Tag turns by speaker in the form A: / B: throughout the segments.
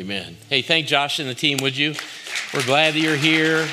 A: Amen. Hey, thank Josh and the team, would you? We're glad that you're here.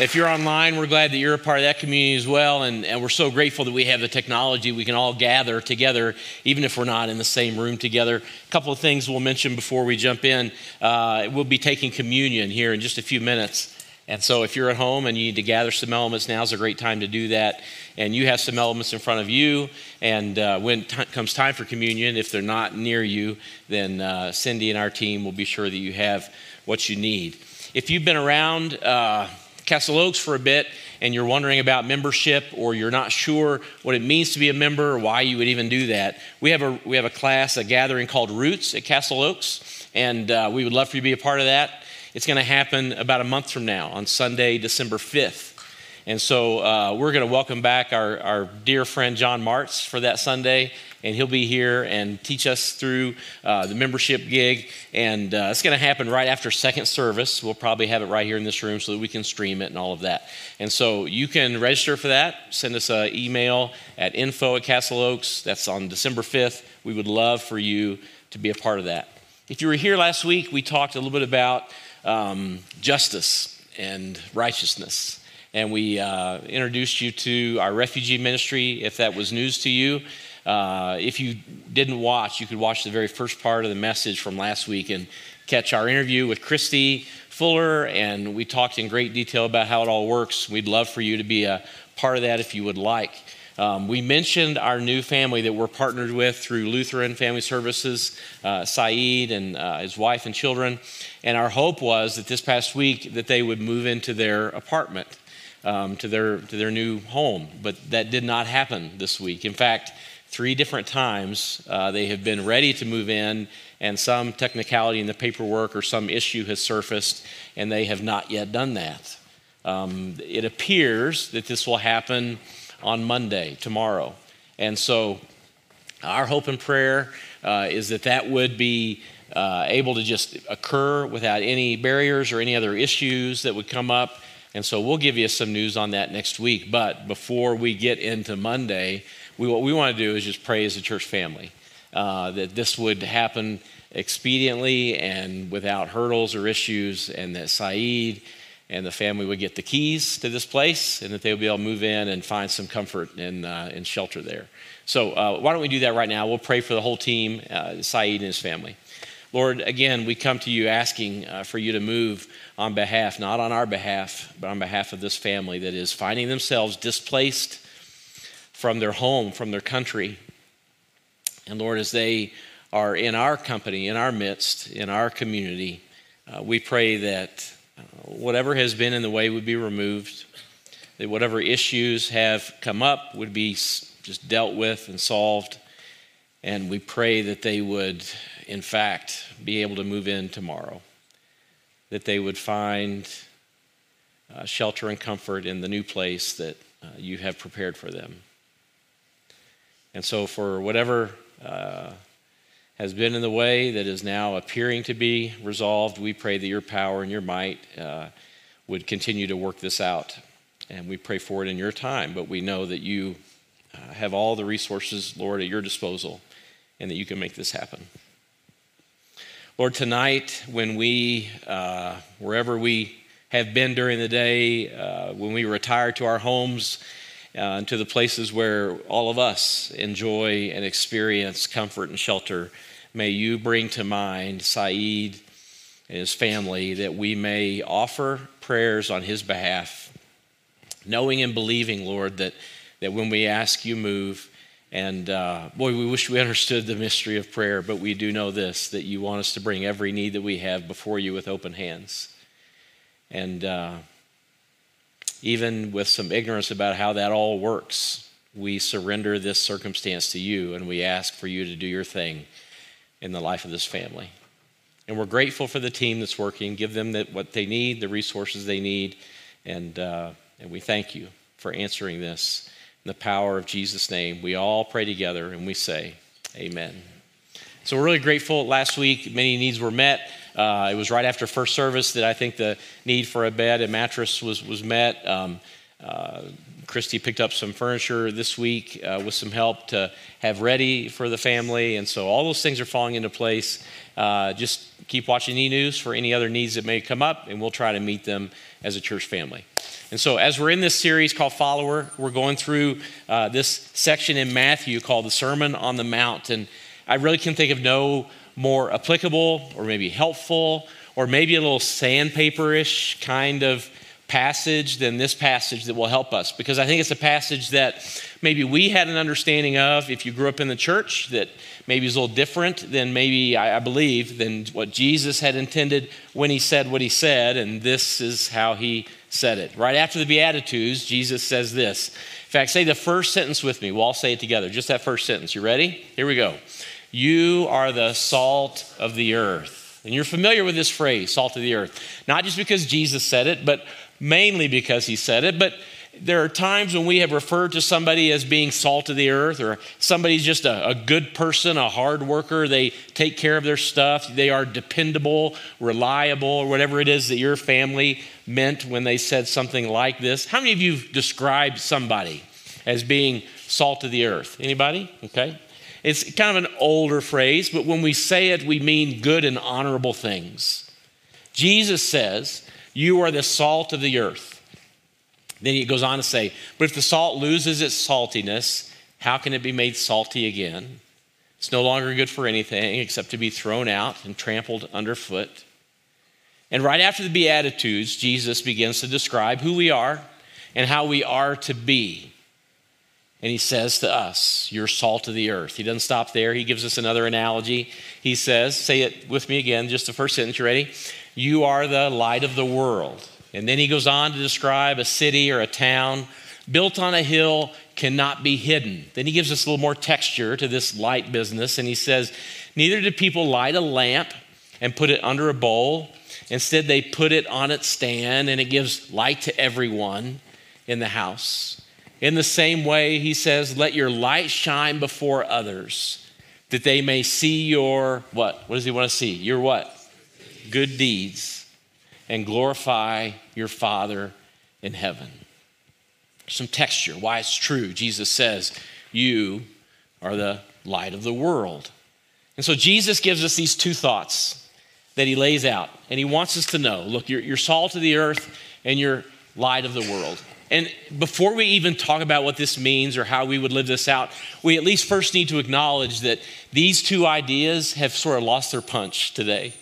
A: If you're online, we're glad that you're a part of that community as well. And, and we're so grateful that we have the technology. We can all gather together, even if we're not in the same room together. A couple of things we'll mention before we jump in. Uh, we'll be taking communion here in just a few minutes. And so if you're at home and you need to gather some elements, now's a great time to do that. And you have some elements in front of you. And uh, when t- comes time for communion, if they're not near you, then uh, Cindy and our team will be sure that you have what you need. If you've been around uh, Castle Oaks for a bit and you're wondering about membership or you're not sure what it means to be a member or why you would even do that, we have a, we have a class, a gathering called Roots at Castle Oaks. And uh, we would love for you to be a part of that. It's going to happen about a month from now on Sunday, December 5th. And so uh, we're going to welcome back our, our dear friend John Martz for that Sunday. And he'll be here and teach us through uh, the membership gig. And uh, it's going to happen right after second service. We'll probably have it right here in this room so that we can stream it and all of that. And so you can register for that. Send us an email at info at Castle Oaks. That's on December 5th. We would love for you to be a part of that. If you were here last week, we talked a little bit about um, justice and righteousness. And we uh, introduced you to our refugee ministry. If that was news to you, uh, if you didn't watch, you could watch the very first part of the message from last week and catch our interview with Christy Fuller. And we talked in great detail about how it all works. We'd love for you to be a part of that if you would like. Um, we mentioned our new family that we're partnered with through Lutheran Family Services, uh, Saeed and uh, his wife and children. And our hope was that this past week that they would move into their apartment, um, to, their, to their new home. But that did not happen this week. In fact, three different times uh, they have been ready to move in and some technicality in the paperwork or some issue has surfaced and they have not yet done that. Um, it appears that this will happen on Monday, tomorrow. And so, our hope and prayer uh, is that that would be uh, able to just occur without any barriers or any other issues that would come up. And so, we'll give you some news on that next week. But before we get into Monday, we, what we want to do is just pray as a church family uh, that this would happen expediently and without hurdles or issues, and that Saeed and the family would get the keys to this place and that they would be able to move in and find some comfort and, uh, and shelter there. So, uh, why don't we do that right now? We'll pray for the whole team, uh, Saeed and his family. Lord, again, we come to you asking uh, for you to move on behalf, not on our behalf, but on behalf of this family that is finding themselves displaced from their home, from their country. And Lord, as they are in our company, in our midst, in our community, uh, we pray that whatever has been in the way would be removed, that whatever issues have come up would be just dealt with and solved. And we pray that they would, in fact, be able to move in tomorrow, that they would find uh, shelter and comfort in the new place that uh, you have prepared for them. And so, for whatever uh, has been in the way that is now appearing to be resolved. We pray that your power and your might uh, would continue to work this out. And we pray for it in your time, but we know that you uh, have all the resources, Lord, at your disposal and that you can make this happen. Lord, tonight, when we, uh, wherever we have been during the day, uh, when we retire to our homes, uh, and to the places where all of us enjoy and experience comfort and shelter. May you bring to mind Saeed and his family that we may offer prayers on his behalf, knowing and believing, Lord, that, that when we ask you move, and uh, boy, we wish we understood the mystery of prayer, but we do know this that you want us to bring every need that we have before you with open hands. And uh, even with some ignorance about how that all works, we surrender this circumstance to you and we ask for you to do your thing in the life of this family. And we're grateful for the team that's working. Give them the, what they need, the resources they need, and, uh, and we thank you for answering this. In the power of Jesus' name, we all pray together and we say, Amen. So we're really grateful. Last week, many needs were met. Uh, it was right after first service that I think the need for a bed and mattress was, was met. Um, uh, Christy picked up some furniture this week uh, with some help to have ready for the family. And so all those things are falling into place. Uh, just keep watching e news for any other needs that may come up, and we'll try to meet them as a church family. And so, as we're in this series called Follower, we're going through uh, this section in Matthew called the Sermon on the Mount. And I really can think of no more applicable or maybe helpful or maybe a little sandpaperish kind of passage than this passage that will help us because I think it's a passage that maybe we had an understanding of if you grew up in the church that maybe is a little different than maybe I, believe than what Jesus had intended when he said what he said, and this is how he said it. Right after the Beatitudes, Jesus says this. In fact, say the first sentence with me. We'll all say it together. Just that first sentence. You ready? Here we go. You are the salt of the earth. And you're familiar with this phrase, salt of the earth. Not just because Jesus said it, but mainly because he said it, but there are times when we have referred to somebody as being salt of the earth, or somebody's just a, a, good person, a hard worker. They take care of their stuff. They are dependable, reliable, or whatever it is that your family meant when they said something like this. How many of you described somebody as being salt of the earth? Anybody? Okay. It's kind of an older phrase, but when we say it, we mean good and honorable things. Jesus says, you are the salt of the earth. Then he goes on to say, But if the salt loses its saltiness, how can it be made salty again? It's no longer good for anything except to be thrown out and trampled underfoot. And right after the Beatitudes, Jesus begins to describe who we are and how we are to be. And he says to us, You're salt of the earth. He doesn't stop there. He gives us another analogy. He says, Say it with me again, just the first sentence. You ready? You are the light of the world. And then he goes on to describe a city or a town built on a hill cannot be hidden. Then he gives us a little more texture to this light business. And he says, Neither do people light a lamp and put it under a bowl. Instead, they put it on its stand and it gives light to everyone in the house. In the same way, he says, Let your light shine before others that they may see your what? What does he want to see? Your what? good deeds and glorify your Father in heaven. Some texture, why it's true. Jesus says, You are the light of the world. And so Jesus gives us these two thoughts that he lays out, and he wants us to know look, you're, you're salt of the earth and you're light of the world. And before we even talk about what this means or how we would live this out, we at least first need to acknowledge that these two ideas have sort of lost their punch today.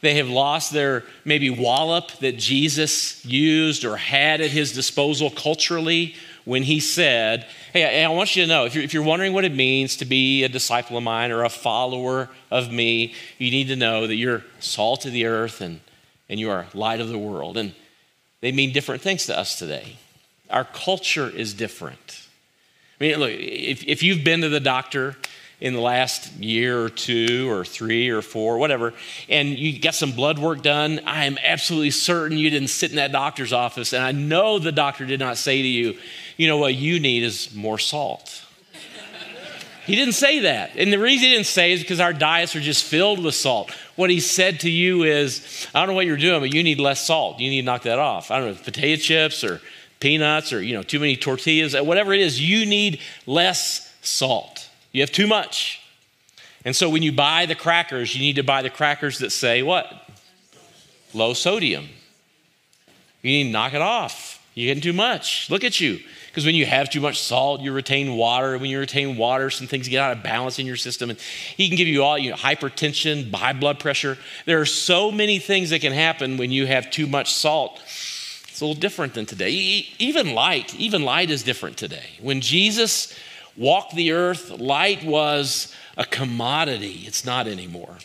A: They have lost their maybe wallop that Jesus used or had at his disposal culturally when he said, Hey, I want you to know if you're, if you're wondering what it means to be a disciple of mine or a follower of me, you need to know that you're salt of the earth and, and you are light of the world. And they mean different things to us today. Our culture is different. I mean, look, if, if you've been to the doctor in the last year or two or three or four, whatever, and you got some blood work done, I am absolutely certain you didn't sit in that doctor's office. And I know the doctor did not say to you, you know what you need is more salt. He didn't say that. And the reason he didn't say is because our diets are just filled with salt. What he said to you is, I don't know what you're doing, but you need less salt. You need to knock that off. I don't know, potato chips or peanuts or, you know, too many tortillas, uh, whatever it is, you need less salt. You have too much. And so when you buy the crackers, you need to buy the crackers that say what? Low sodium. You need to knock it off. You're getting too much. Look at you. Because when you have too much salt, you retain water. When you retain water, some things get out of balance in your system. And he can give you all you know, hypertension, high blood pressure. There are so many things that can happen when you have too much salt. It's a little different than today. Even light, even light is different today. When Jesus walked the earth, light was a commodity. It's not anymore.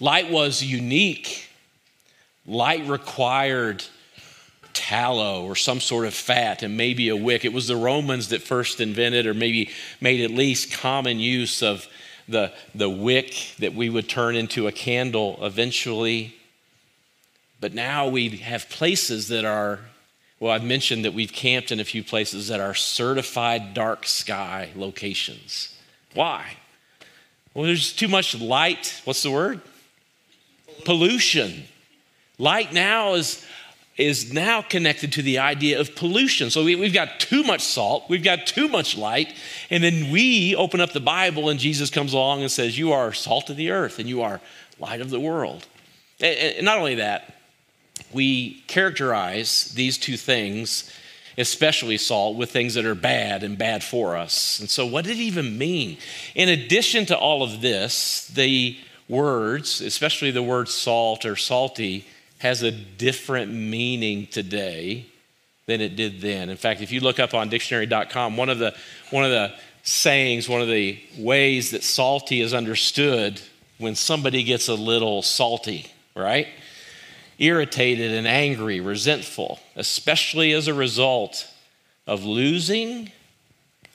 A: Light was unique. Light required tallow or some sort of fat and maybe a wick. It was the Romans that first invented or maybe made at least common use of the, the wick that we would turn into a candle eventually. But now we have places that are well, I've mentioned that we've camped in a few places that are certified dark sky locations. Why? Well, there's too much light. What's the word? Pollution. Light now is is now connected to the idea of pollution. So we, have got too much salt, we've got too much light, and then we open up the Bible and Jesus comes along and says, You are salt of the earth and you are light of the world. And, and not only that, we characterize these two things, especially salt, with things that are bad and bad for us. And so, what did it even mean? In addition to all of this, the words, especially the word salt or salty, has a different meaning today than it did then. In fact, if you look up on dictionary.com, one of the one of the sayings, one of the ways that salty is understood when somebody gets a little salty, right? Irritated and angry, resentful, especially as a result of losing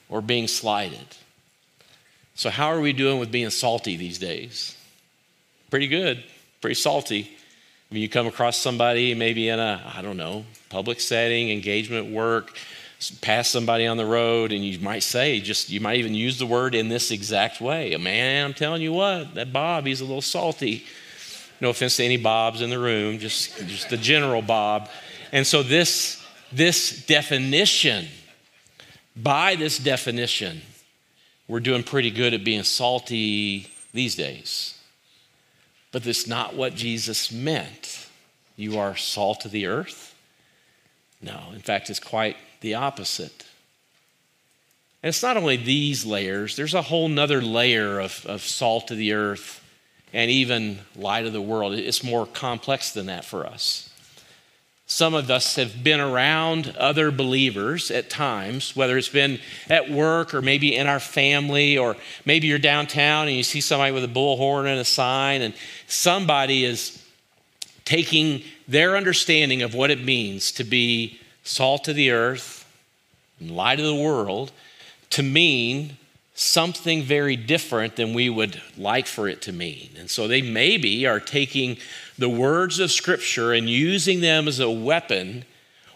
A: or being slighted. So, how are we doing with being salty these days? Pretty good, pretty salty. When you come across somebody, maybe in a, I don't know, public setting, engagement work, pass somebody on the road, and you might say, just, you might even use the word in this exact way. Man, I'm telling you what, that Bob, he's a little salty. No offense to any Bobs in the room, just, just the general Bob. And so this, this definition, by this definition, we're doing pretty good at being salty these days. But that's not what Jesus meant. You are salt of the earth? No, in fact, it's quite the opposite. And it's not only these layers, there's a whole nother layer of, of salt of the earth and even light of the world. It's more complex than that for us. Some of us have been around other believers at times, whether it's been at work or maybe in our family, or maybe you're downtown and you see somebody with a bullhorn and a sign, and somebody is taking their understanding of what it means to be salt of the earth and light of the world to mean something very different than we would like for it to mean. And so they maybe are taking the words of Scripture and using them as a weapon,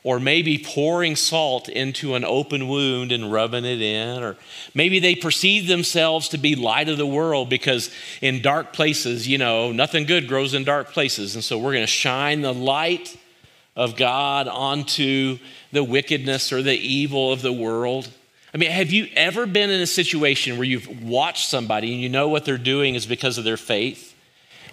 A: or maybe pouring salt into an open wound and rubbing it in, or maybe they perceive themselves to be light of the world because in dark places, you know, nothing good grows in dark places. And so we're going to shine the light of God onto the wickedness or the evil of the world. I mean, have you ever been in a situation where you've watched somebody and you know what they're doing is because of their faith?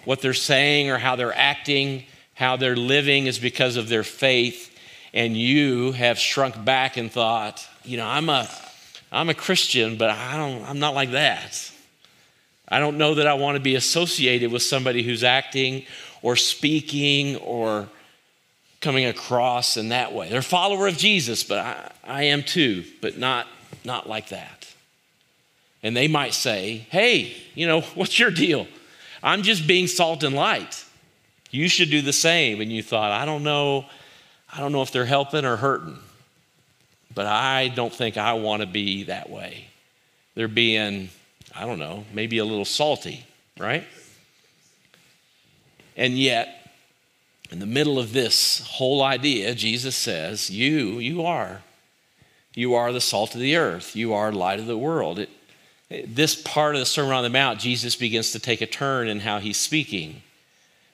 A: What they're saying or how they're acting, how they're living is because of their faith, and you have shrunk back and thought, you know, I'm a I'm a Christian, but I don't I'm not like that. I don't know that I want to be associated with somebody who's acting or speaking or coming across in that way. They're a follower of Jesus, but I, I am too, but not not like that. And they might say, hey, you know, what's your deal? I'm just being salt and light. You should do the same. And you thought, I don't know, I don't know if they're helping or hurting, but I don't think I want to be that way. They're being, I don't know, maybe a little salty, right? And yet, in the middle of this whole idea, Jesus says, You, you are you are the salt of the earth. You are light of the world. It, this part of the Sermon on the Mount, Jesus begins to take a turn in how he's speaking.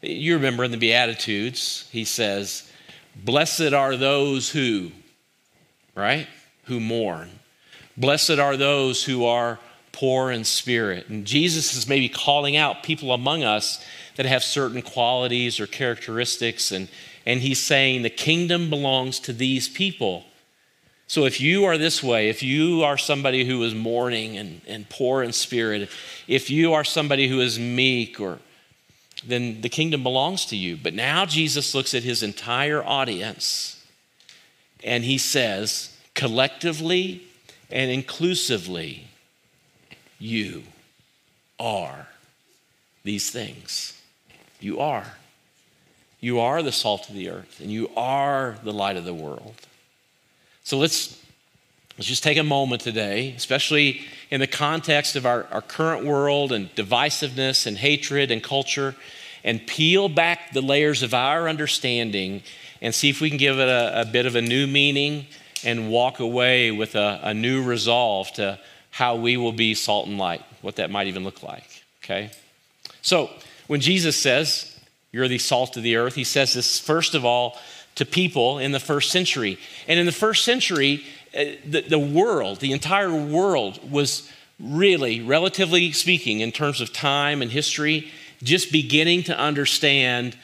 A: You remember in the Beatitudes, he says, Blessed are those who, right? Who mourn. Blessed are those who are poor in spirit. And Jesus is maybe calling out people among us that have certain qualities or characteristics, and, and he's saying the kingdom belongs to these people. So if you are this way, if you are somebody who is mourning and, and poor in spirit, if you are somebody who is meek or then the kingdom belongs to you. But now Jesus looks at his entire audience and he says, collectively and inclusively, you are these things. You are. You are the salt of the earth and you are the light of the world. So let's, let's just take a moment today, especially in the context of our, our current world and divisiveness and hatred and culture, and peel back the layers of our understanding and see if we can give it a, a bit of a new meaning and walk away with a, a new resolve to how we will be salt and light, what that might even look like. Okay? So, when Jesus says, You're the salt of the earth, he says this first of all to people in the first century. And in the first century, uh, the, the world, the entire world, was really, relatively speaking, in terms of time and history, just beginning to understand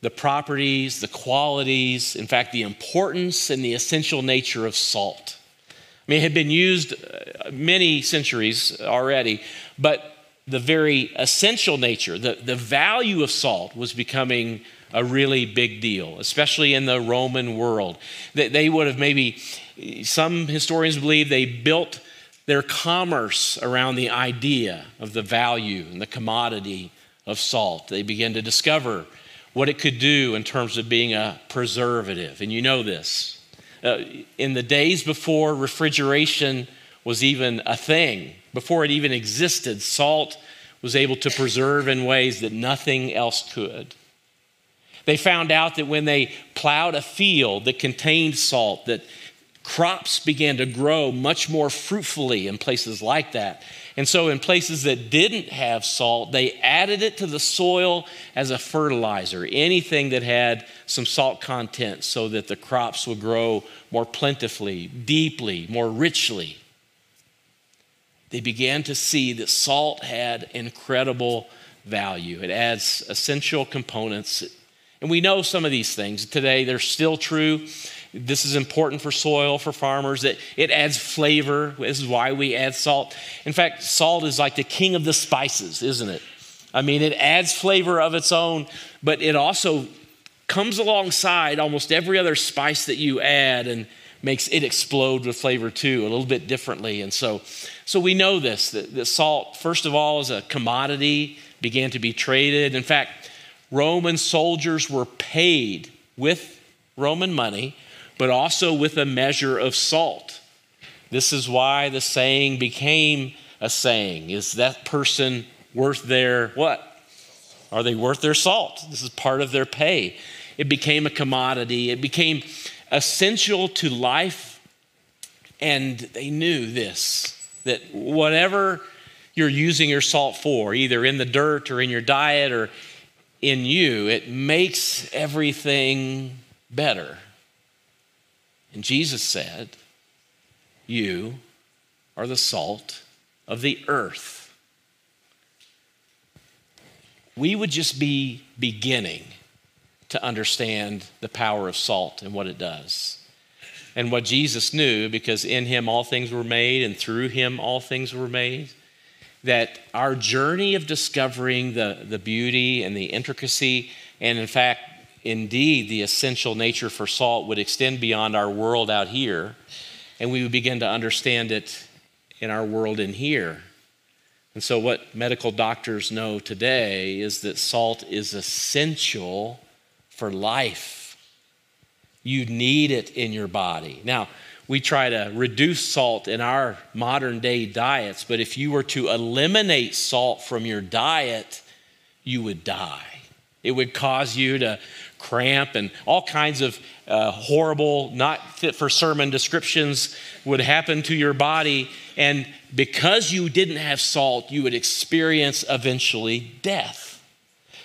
A: the properties, the qualities, in fact, the importance and the essential nature of salt. I mean, it had been used uh, many centuries already, but the very essential nature, the, the value of salt was becoming a really big deal, especially in the Roman world. That they would have maybe, some historians believe they built their commerce around the idea of the value and the commodity of salt. They began to discover what it could do in terms of being a preservative. And you know this. Uh, in the days before refrigeration was even a thing, before it even existed, salt was able to preserve in ways that nothing else could. They found out that when they plowed a field that contained salt, that crops began to grow much more fruitfully in places like that. And so, in places that didn't have salt, they added it to the soil as a fertilizer, anything that had some salt content, so that the crops would grow more plentifully, deeply, more richly. They began to see that salt had incredible value. It adds essential components. And we know some of these things today, they're still true. This is important for soil, for farmers. It, it adds flavor. This is why we add salt. In fact, salt is like the king of the spices, isn't it? I mean, it adds flavor of its own, but it also comes alongside almost every other spice that you add and makes it explode with flavor too, a little bit differently. And so, so we know this that, that salt, first of all, as a commodity, began to be traded. In fact, Roman soldiers were paid with Roman money but also with a measure of salt. This is why the saying became a saying. Is that person worth their what? Are they worth their salt? This is part of their pay. It became a commodity. It became essential to life. And they knew this that whatever you're using your salt for, either in the dirt or in your diet or in you, it makes everything better. And Jesus said, You are the salt of the earth. We would just be beginning to understand the power of salt and what it does. And what Jesus knew, because in him all things were made and through him all things were made, that our journey of discovering the, the beauty and the intricacy, and in fact, indeed the essential nature for salt would extend beyond our world out here, and we would begin to understand it in our world in here. And so, what medical doctors know today is that salt is essential for life. You need it in your body. Now, we try to reduce salt in our modern day diets, but if you were to eliminate salt from your diet, you would die. It would cause you to cramp and all kinds of uh, horrible, not fit for sermon descriptions would happen to your body. And because you didn't have salt, you would experience eventually death.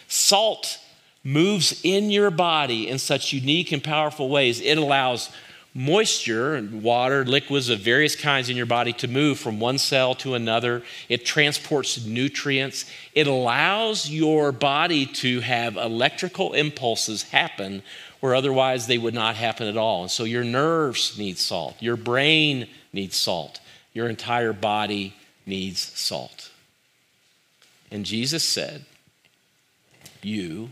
A: Salt moves in your body in such unique and powerful ways. It allows moisture and water, liquids of various kinds in your body to move from one cell to another. It transports nutrients. It allows your body to have electrical impulses happen where otherwise they would not happen at all. And so your nerves need salt, your brain needs salt, your entire body needs salt. And Jesus said, You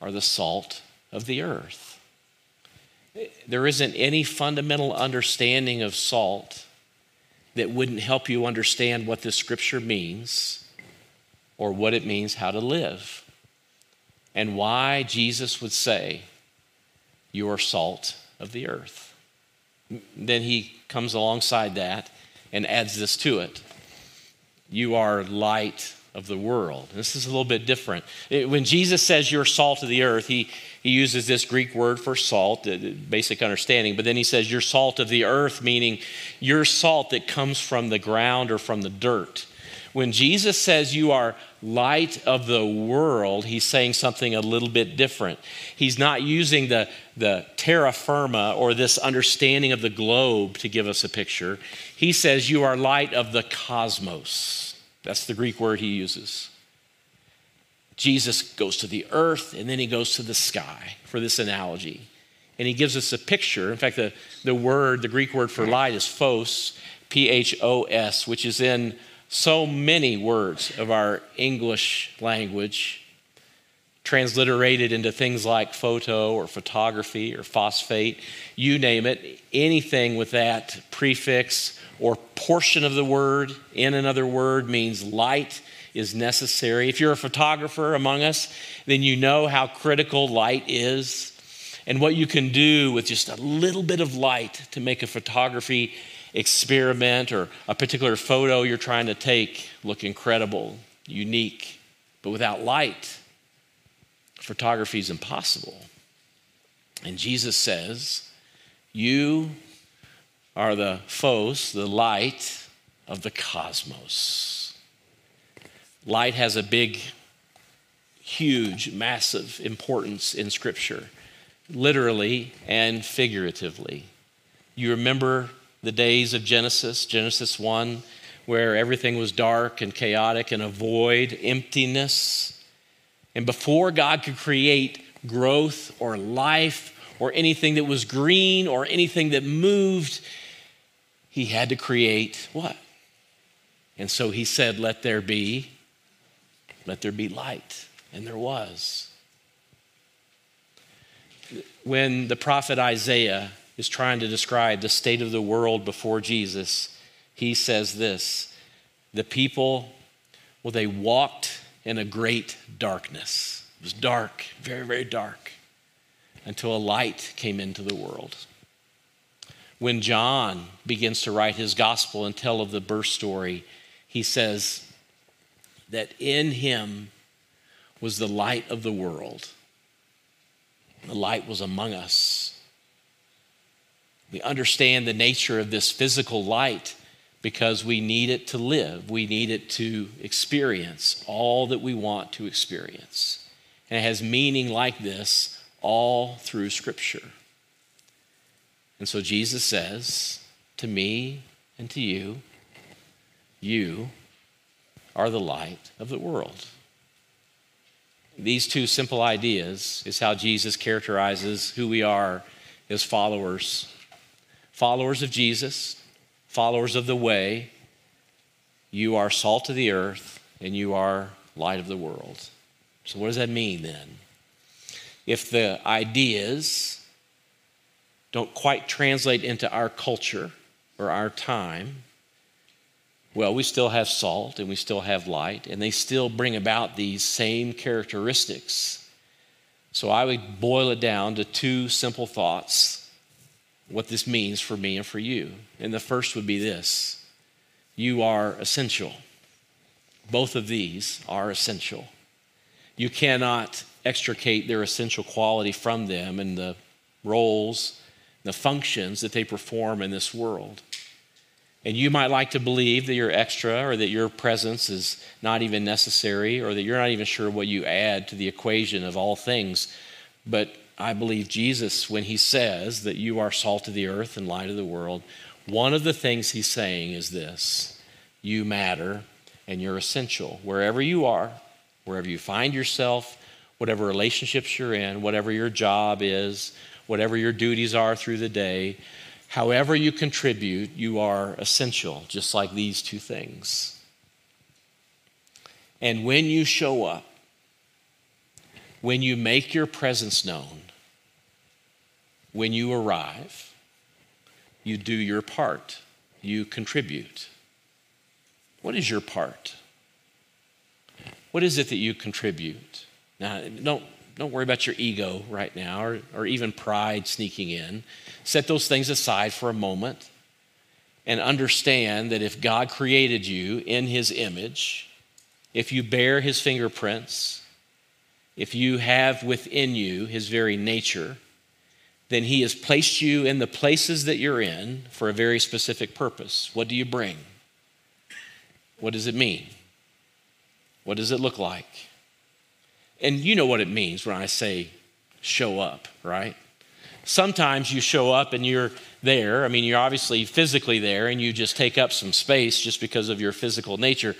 A: are the salt of the earth there isn't any fundamental understanding of salt that wouldn't help you understand what this scripture means or what it means how to live and why Jesus would say, You are salt of the earth. Then he comes alongside that and adds this to it You are light of the world. This is a little bit different. When Jesus says you're salt of the earth, he, he uses this Greek word for salt, uh, basic understanding, but then he says you're salt of the earth, meaning you're salt that comes from the ground or from the dirt. When Jesus says you are light of the world, he's saying something a little bit different. He's not using the, the terra firma or this understanding of the globe to give us a picture. He says you are light of the cosmos. That's the Greek word he uses. Jesus goes to the earth and then he goes to the sky for this analogy. And he gives us a picture. In fact, the, the word, the Greek word for light is phos, P H O S, which is in so many words of our English language, transliterated into things like photo or photography or phosphate, you name it, anything with that prefix or portion of the word in another word means light is necessary. If you're a photographer among us, then you know how critical light is and what you can do with just a little bit of light to make a photography experiment or a particular photo you're trying to take look incredible, unique. But without light, photography is impossible. And Jesus says, You are the phos, the light of the cosmos. Light has a big, huge, massive importance in Scripture, literally and figuratively. You remember the days of Genesis, Genesis 1, where everything was dark and chaotic and a void, emptiness. And before God could create growth or life or anything that was green or anything that moved, he had to create what? And so he said, Let there be, let there be light. And there was. When the prophet Isaiah is trying to describe the state of the world before Jesus, he says this The people, well, they walked in a great darkness. It was dark, very, very dark, until a light came into the world. When John begins to write his gospel and tell of the birth story, he says that in him was the light of the world. The light was among us. We understand the nature of this physical light because we need it to live. We need it to experience all that we want to experience. And it has meaning like this all through Scripture. And so Jesus says to me and to you, You are the light of the world. These two simple ideas is how Jesus characterizes who we are as followers followers of Jesus, followers of the way, you are salt of the earth and you are light of the world. So, what does that mean then? If the ideas don't quite translate into our culture or our time, well, we still have salt and we still have light, and they still bring about these same characteristics. So I would boil it down to two simple thoughts what this means for me and for you. And the first would be this you are essential. Both of these are essential. You cannot extricate their essential quality from them and the roles, the functions that they perform in this world. And you might like to believe that you're extra or that your presence is not even necessary or that you're not even sure what you add to the equation of all things. But I believe Jesus, when he says that you are salt of the earth and light of the world, one of the things he's saying is this you matter and you're essential. Wherever you are, wherever you find yourself, whatever relationships you're in, whatever your job is, whatever your duties are through the day, however you contribute, you are essential, just like these two things. And when you show up, when you make your presence known, when you arrive, you do your part, you contribute. What is your part? What is it that you contribute? Now, don't, don't worry about your ego right now or, or even pride sneaking in. Set those things aside for a moment and understand that if God created you in His image, if you bear His fingerprints, if you have within you His very nature, then He has placed you in the places that you're in for a very specific purpose. What do you bring? What does it mean? What does it look like? And you know what it means when I say show up, right? Sometimes you show up and you're there. I mean, you're obviously physically there and you just take up some space just because of your physical nature.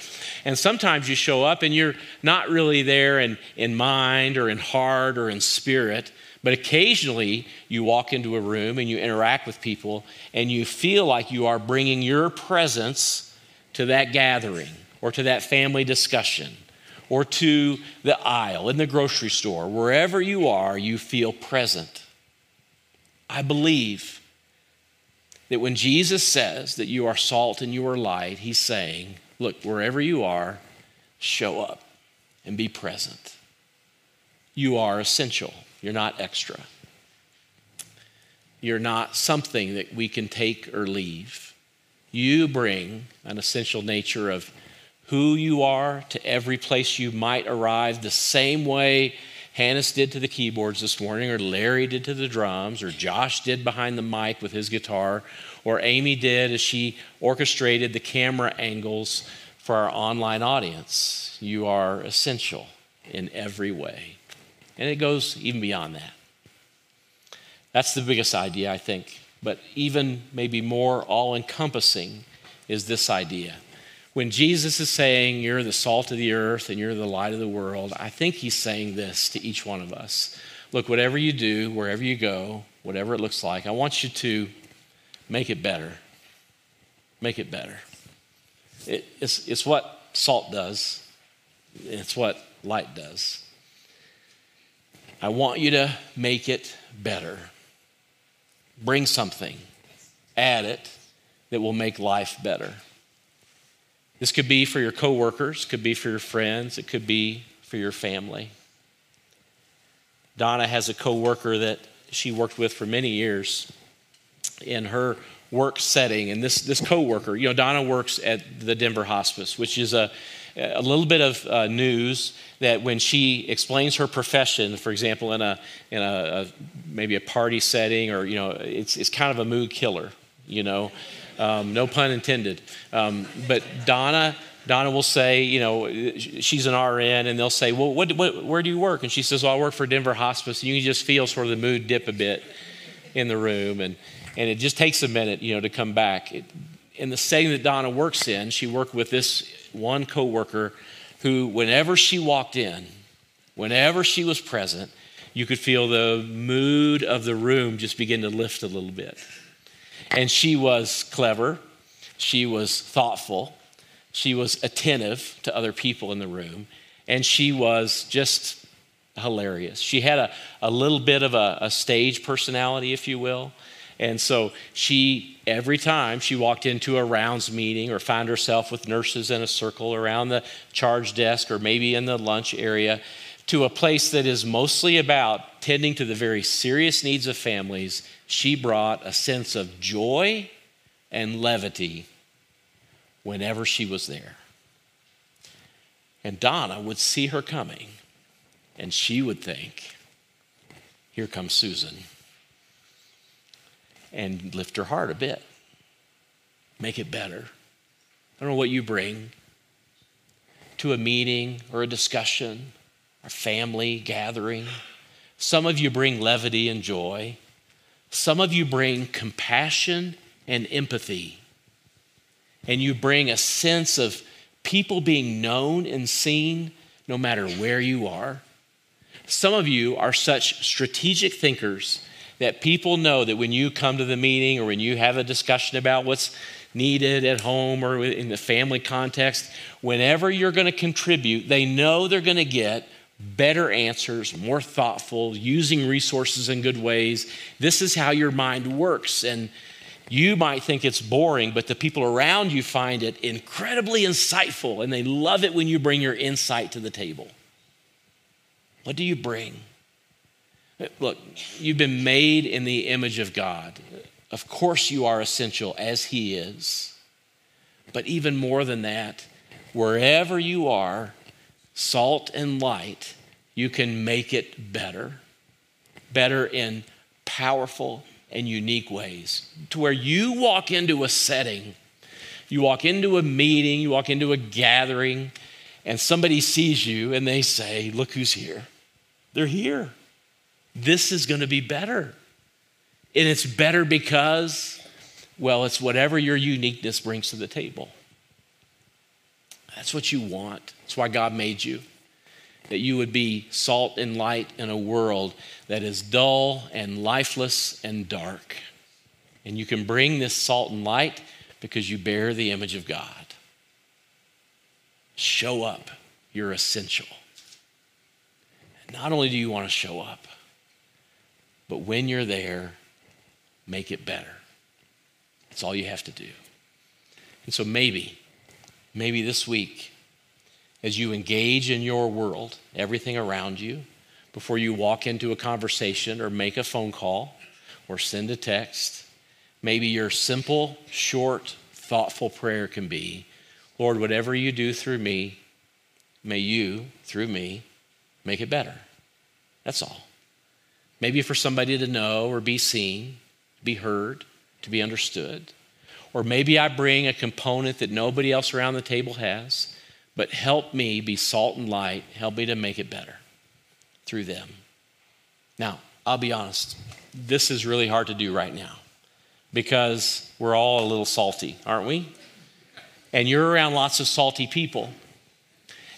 A: And sometimes you show up and you're not really there in, in mind or in heart or in spirit. But occasionally you walk into a room and you interact with people and you feel like you are bringing your presence to that gathering or to that family discussion or to the aisle in the grocery store. Wherever you are, you feel present. I believe that when Jesus says that you are salt and you are light, he's saying, look, wherever you are, show up and be present. You are essential. You're not extra. You're not something that we can take or leave. You bring an essential nature of who you are to every place you might arrive, the same way Hannes did to the keyboards this morning, or Larry did to the drums, or Josh did behind the mic with his guitar, or Amy did as she orchestrated the camera angles for our online audience. You are essential in every way. And it goes even beyond that. That's the biggest idea, I think. But even maybe more all encompassing is this idea. When Jesus is saying, You're the salt of the earth and you're the light of the world, I think he's saying this to each one of us. Look, whatever you do, wherever you go, whatever it looks like, I want you to make it better. Make it better. It, it's, it's what salt does, it's what light does. I want you to make it better. Bring something, add it that will make life better. This could be for your coworkers, could be for your friends, it could be for your family. Donna has a coworker that she worked with for many years in her work setting. And this, this coworker, you know, Donna works at the Denver Hospice, which is a, a little bit of uh, news that when she explains her profession, for example, in a, in a, a, maybe a party setting or, you know, it's, it's kind of a mood killer, you know, um, no pun intended. Um, but Donna, Donna will say, you know, she's an RN, and they'll say, well, what, what, where do you work? And she says, well, I work for Denver Hospice. And you can just feel sort of the mood dip a bit in the room. And, and it just takes a minute, you know, to come back. It, in the setting that Donna works in, she worked with this one coworker who, whenever she walked in, whenever she was present, you could feel the mood of the room just begin to lift a little bit. And she was clever, she was thoughtful, she was attentive to other people in the room, and she was just hilarious. She had a, a little bit of a, a stage personality, if you will. And so she, every time she walked into a rounds meeting or found herself with nurses in a circle around the charge desk or maybe in the lunch area, to a place that is mostly about tending to the very serious needs of families, she brought a sense of joy and levity whenever she was there. And Donna would see her coming, and she would think, Here comes Susan and lift her heart a bit. Make it better. I don't know what you bring to a meeting or a discussion, a family gathering. Some of you bring levity and joy. Some of you bring compassion and empathy. And you bring a sense of people being known and seen no matter where you are. Some of you are such strategic thinkers that people know that when you come to the meeting or when you have a discussion about what's needed at home or in the family context, whenever you're going to contribute, they know they're going to get better answers, more thoughtful, using resources in good ways. This is how your mind works. And you might think it's boring, but the people around you find it incredibly insightful and they love it when you bring your insight to the table. What do you bring? Look, you've been made in the image of God. Of course, you are essential as He is. But even more than that, wherever you are, salt and light, you can make it better. Better in powerful and unique ways. To where you walk into a setting, you walk into a meeting, you walk into a gathering, and somebody sees you and they say, Look who's here. They're here. This is going to be better. And it's better because, well, it's whatever your uniqueness brings to the table. That's what you want. That's why God made you. That you would be salt and light in a world that is dull and lifeless and dark. And you can bring this salt and light because you bear the image of God. Show up. You're essential. Not only do you want to show up, but when you're there, make it better. That's all you have to do. And so maybe, maybe this week, as you engage in your world, everything around you, before you walk into a conversation or make a phone call or send a text, maybe your simple, short, thoughtful prayer can be Lord, whatever you do through me, may you, through me, make it better. That's all. Maybe for somebody to know or be seen, be heard, to be understood. Or maybe I bring a component that nobody else around the table has, but help me be salt and light. Help me to make it better through them. Now, I'll be honest, this is really hard to do right now because we're all a little salty, aren't we? And you're around lots of salty people.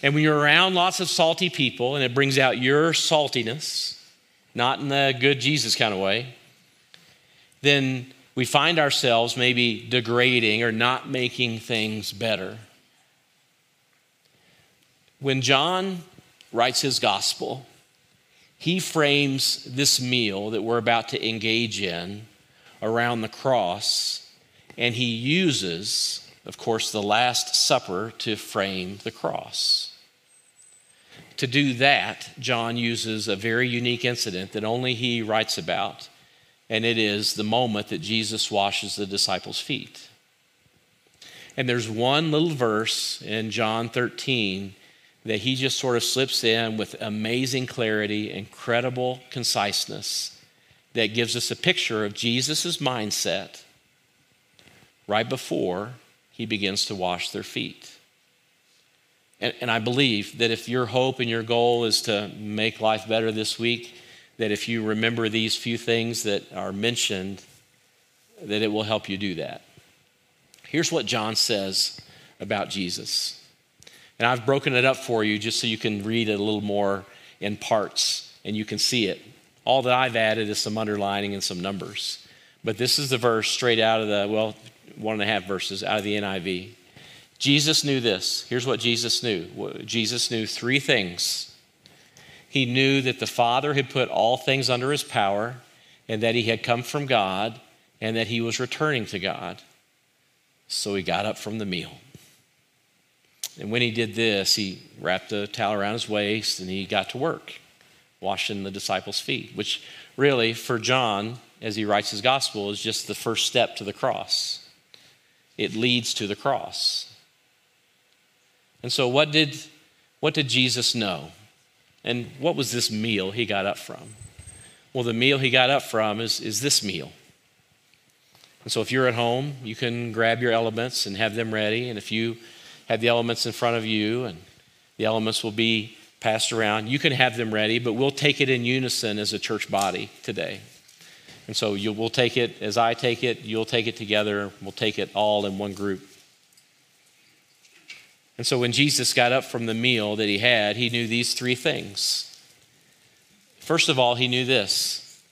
A: And when you're around lots of salty people and it brings out your saltiness, not in the good Jesus kind of way, then we find ourselves maybe degrading or not making things better. When John writes his gospel, he frames this meal that we're about to engage in around the cross, and he uses, of course, the Last Supper to frame the cross. To do that, John uses a very unique incident that only he writes about, and it is the moment that Jesus washes the disciples' feet. And there's one little verse in John 13 that he just sort of slips in with amazing clarity, incredible conciseness, that gives us a picture of Jesus' mindset right before he begins to wash their feet. And, and I believe that if your hope and your goal is to make life better this week, that if you remember these few things that are mentioned, that it will help you do that. Here's what John says about Jesus. And I've broken it up for you just so you can read it a little more in parts and you can see it. All that I've added is some underlining and some numbers. But this is the verse straight out of the, well, one and a half verses out of the NIV. Jesus knew this. Here's what Jesus knew Jesus knew three things. He knew that the Father had put all things under his power, and that he had come from God, and that he was returning to God. So he got up from the meal. And when he did this, he wrapped a towel around his waist and he got to work, washing the disciples' feet, which really, for John, as he writes his gospel, is just the first step to the cross. It leads to the cross. And so, what did, what did Jesus know? And what was this meal he got up from? Well, the meal he got up from is, is this meal. And so, if you're at home, you can grab your elements and have them ready. And if you have the elements in front of you and the elements will be passed around, you can have them ready, but we'll take it in unison as a church body today. And so, you, we'll take it as I take it, you'll take it together, we'll take it all in one group. And so when Jesus got up from the meal that he had, he knew these three things. First of all, he knew this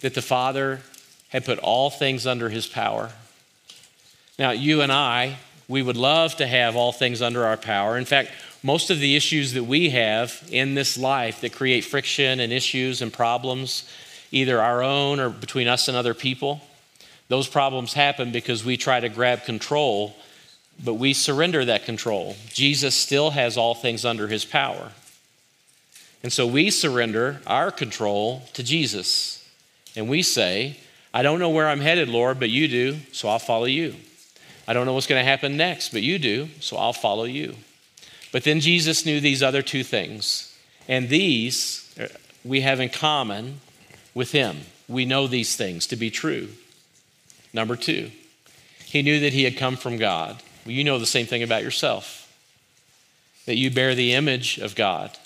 A: that the Father had put all things under his power. Now, you and I, we would love to have all things under our power. In fact, most of the issues that we have in this life that create friction and issues and problems, either our own or between us and other people, those problems happen because we try to grab control but we surrender that control. Jesus still has all things under his power. And so we surrender our control to Jesus. And we say, I don't know where I'm headed, Lord, but you do, so I'll follow you. I don't know what's going to happen next, but you do, so I'll follow you. But then Jesus knew these other two things. And these uh, we have in common with him. We know these things to be true. Number two, he knew that he had come from God. Well, you know the same thing about yourself. that you bear the image of God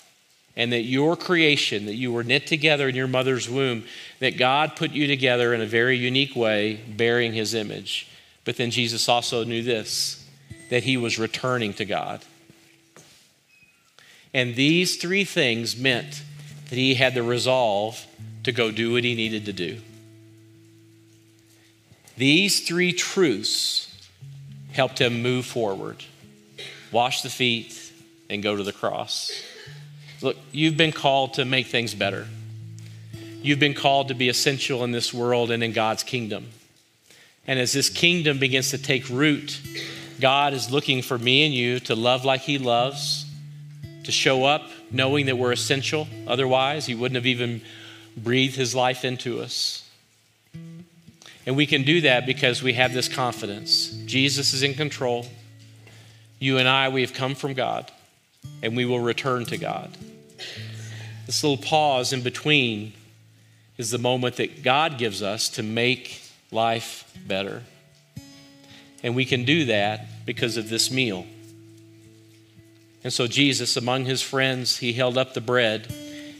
A: and that your creation, that you were knit together in your mother's womb, that God put you together in a very unique way, bearing his image. But then Jesus also knew this that he was returning to God. And these three things meant that he had the resolve to go do what he needed to do. These three truths helped him move forward wash the feet and go to the cross. Look, you've been called to make things better. You've been called to be essential in this world and in God's kingdom. And as this kingdom begins to take root, God is looking for me and you to love like He loves, to show up knowing that we're essential. Otherwise, He wouldn't have even breathed His life into us. And we can do that because we have this confidence Jesus is in control. You and I, we have come from God, and we will return to God. This little pause in between is the moment that God gives us to make life better. And we can do that because of this meal. And so, Jesus, among his friends, he held up the bread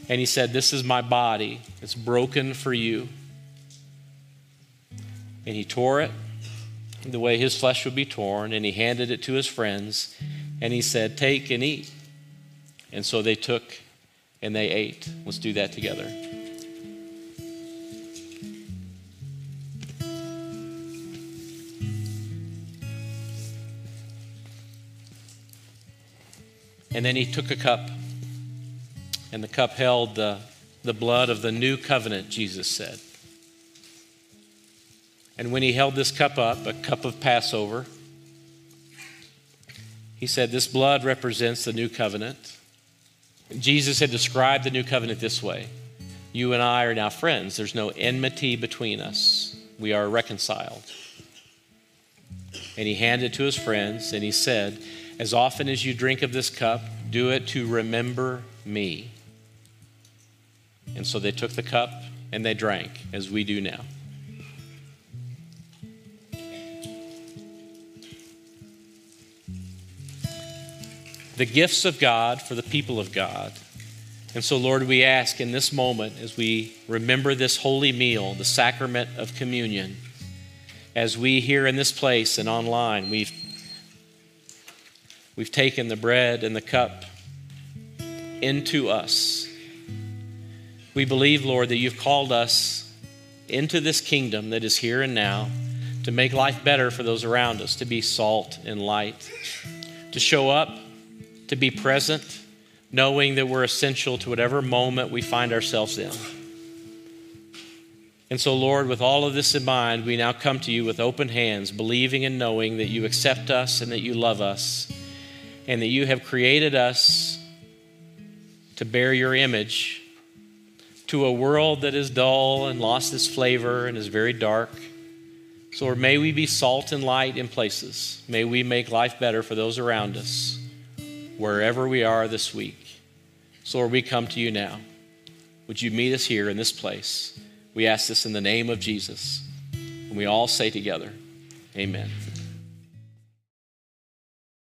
A: and he said, This is my body. It's broken for you. And he tore it the way his flesh would be torn, and he handed it to his friends, and he said, Take and eat. And so they took and they ate. Let's do that together. And then he took a cup, and the cup held the, the blood of the new covenant, Jesus said. And when he held this cup up, a cup of Passover, he said, This blood represents the new covenant. Jesus had described the new covenant this way You and I are now friends. There's no enmity between us, we are reconciled. And he handed it to his friends, and he said, as often as you drink of this cup, do it to remember me. And so they took the cup and they drank, as we do now. The gifts of God for the people of God. And so, Lord, we ask in this moment as we remember this holy meal, the sacrament of communion, as we here in this place and online, we've We've taken the bread and the cup into us. We believe, Lord, that you've called us into this kingdom that is here and now to make life better for those around us, to be salt and light, to show up, to be present, knowing that we're essential to whatever moment we find ourselves in. And so, Lord, with all of this in mind, we now come to you with open hands, believing and knowing that you accept us and that you love us and that you have created us to bear your image to a world that is dull and lost its flavor and is very dark. So, Lord, may we be salt and light in places. May we make life better for those around us, wherever we are this week. So, Lord, we come to you now. Would you meet us here in this place? We ask this in the name of Jesus. And we all say together, Amen.